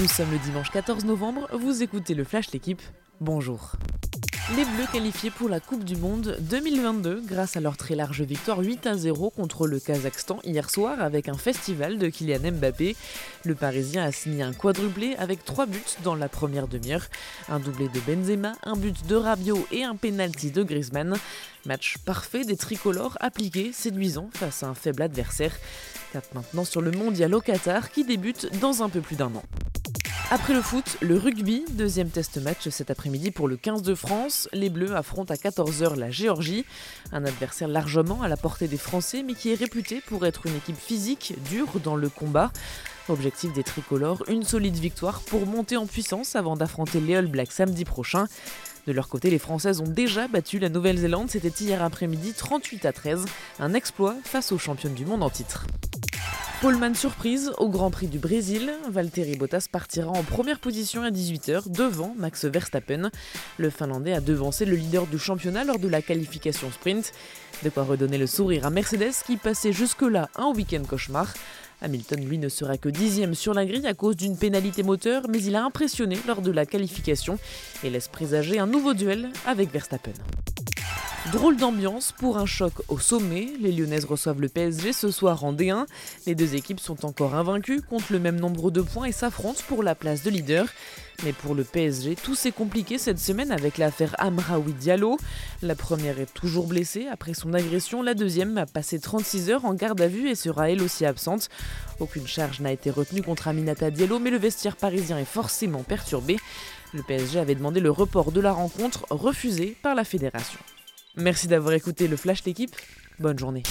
Nous sommes le dimanche 14 novembre, vous écoutez le Flash L'équipe. Bonjour. Les Bleus qualifiés pour la Coupe du Monde 2022 grâce à leur très large victoire 8 à 0 contre le Kazakhstan hier soir avec un festival de Kylian Mbappé. Le Parisien a signé un quadruplé avec trois buts dans la première demi-heure. Un doublé de Benzema, un but de Rabiot et un penalty de Griezmann. Match parfait des tricolores appliqués, séduisant face à un faible adversaire. Cap maintenant sur le mondial au Qatar qui débute dans un peu plus d'un an. Après le foot, le rugby, deuxième test match cet après-midi pour le 15 de France. Les Bleus affrontent à 14h la Géorgie, un adversaire largement à la portée des Français mais qui est réputé pour être une équipe physique, dure dans le combat. Objectif des tricolores, une solide victoire pour monter en puissance avant d'affronter les All samedi prochain. De leur côté, les Françaises ont déjà battu la Nouvelle-Zélande, c'était hier après-midi 38 à 13, un exploit face aux championnes du monde en titre. Poleman surprise au Grand Prix du Brésil. Valtteri Bottas partira en première position à 18h devant Max Verstappen. Le Finlandais a devancé le leader du championnat lors de la qualification sprint. De quoi redonner le sourire à Mercedes qui passait jusque-là un week-end cauchemar. Hamilton, lui, ne sera que dixième sur la grille à cause d'une pénalité moteur, mais il a impressionné lors de la qualification et laisse présager un nouveau duel avec Verstappen. Drôle d'ambiance pour un choc au sommet. Les Lyonnaises reçoivent le PSG ce soir en D1. Les deux équipes sont encore invaincues, comptent le même nombre de points et s'affrontent pour la place de leader. Mais pour le PSG, tout s'est compliqué cette semaine avec l'affaire Amraoui Diallo. La première est toujours blessée après son agression, la deuxième a passé 36 heures en garde à vue et sera elle aussi absente. Aucune charge n'a été retenue contre Aminata Diallo, mais le vestiaire parisien est forcément perturbé. Le PSG avait demandé le report de la rencontre, refusé par la fédération. Merci d'avoir écouté le Flash l'équipe. Bonne journée.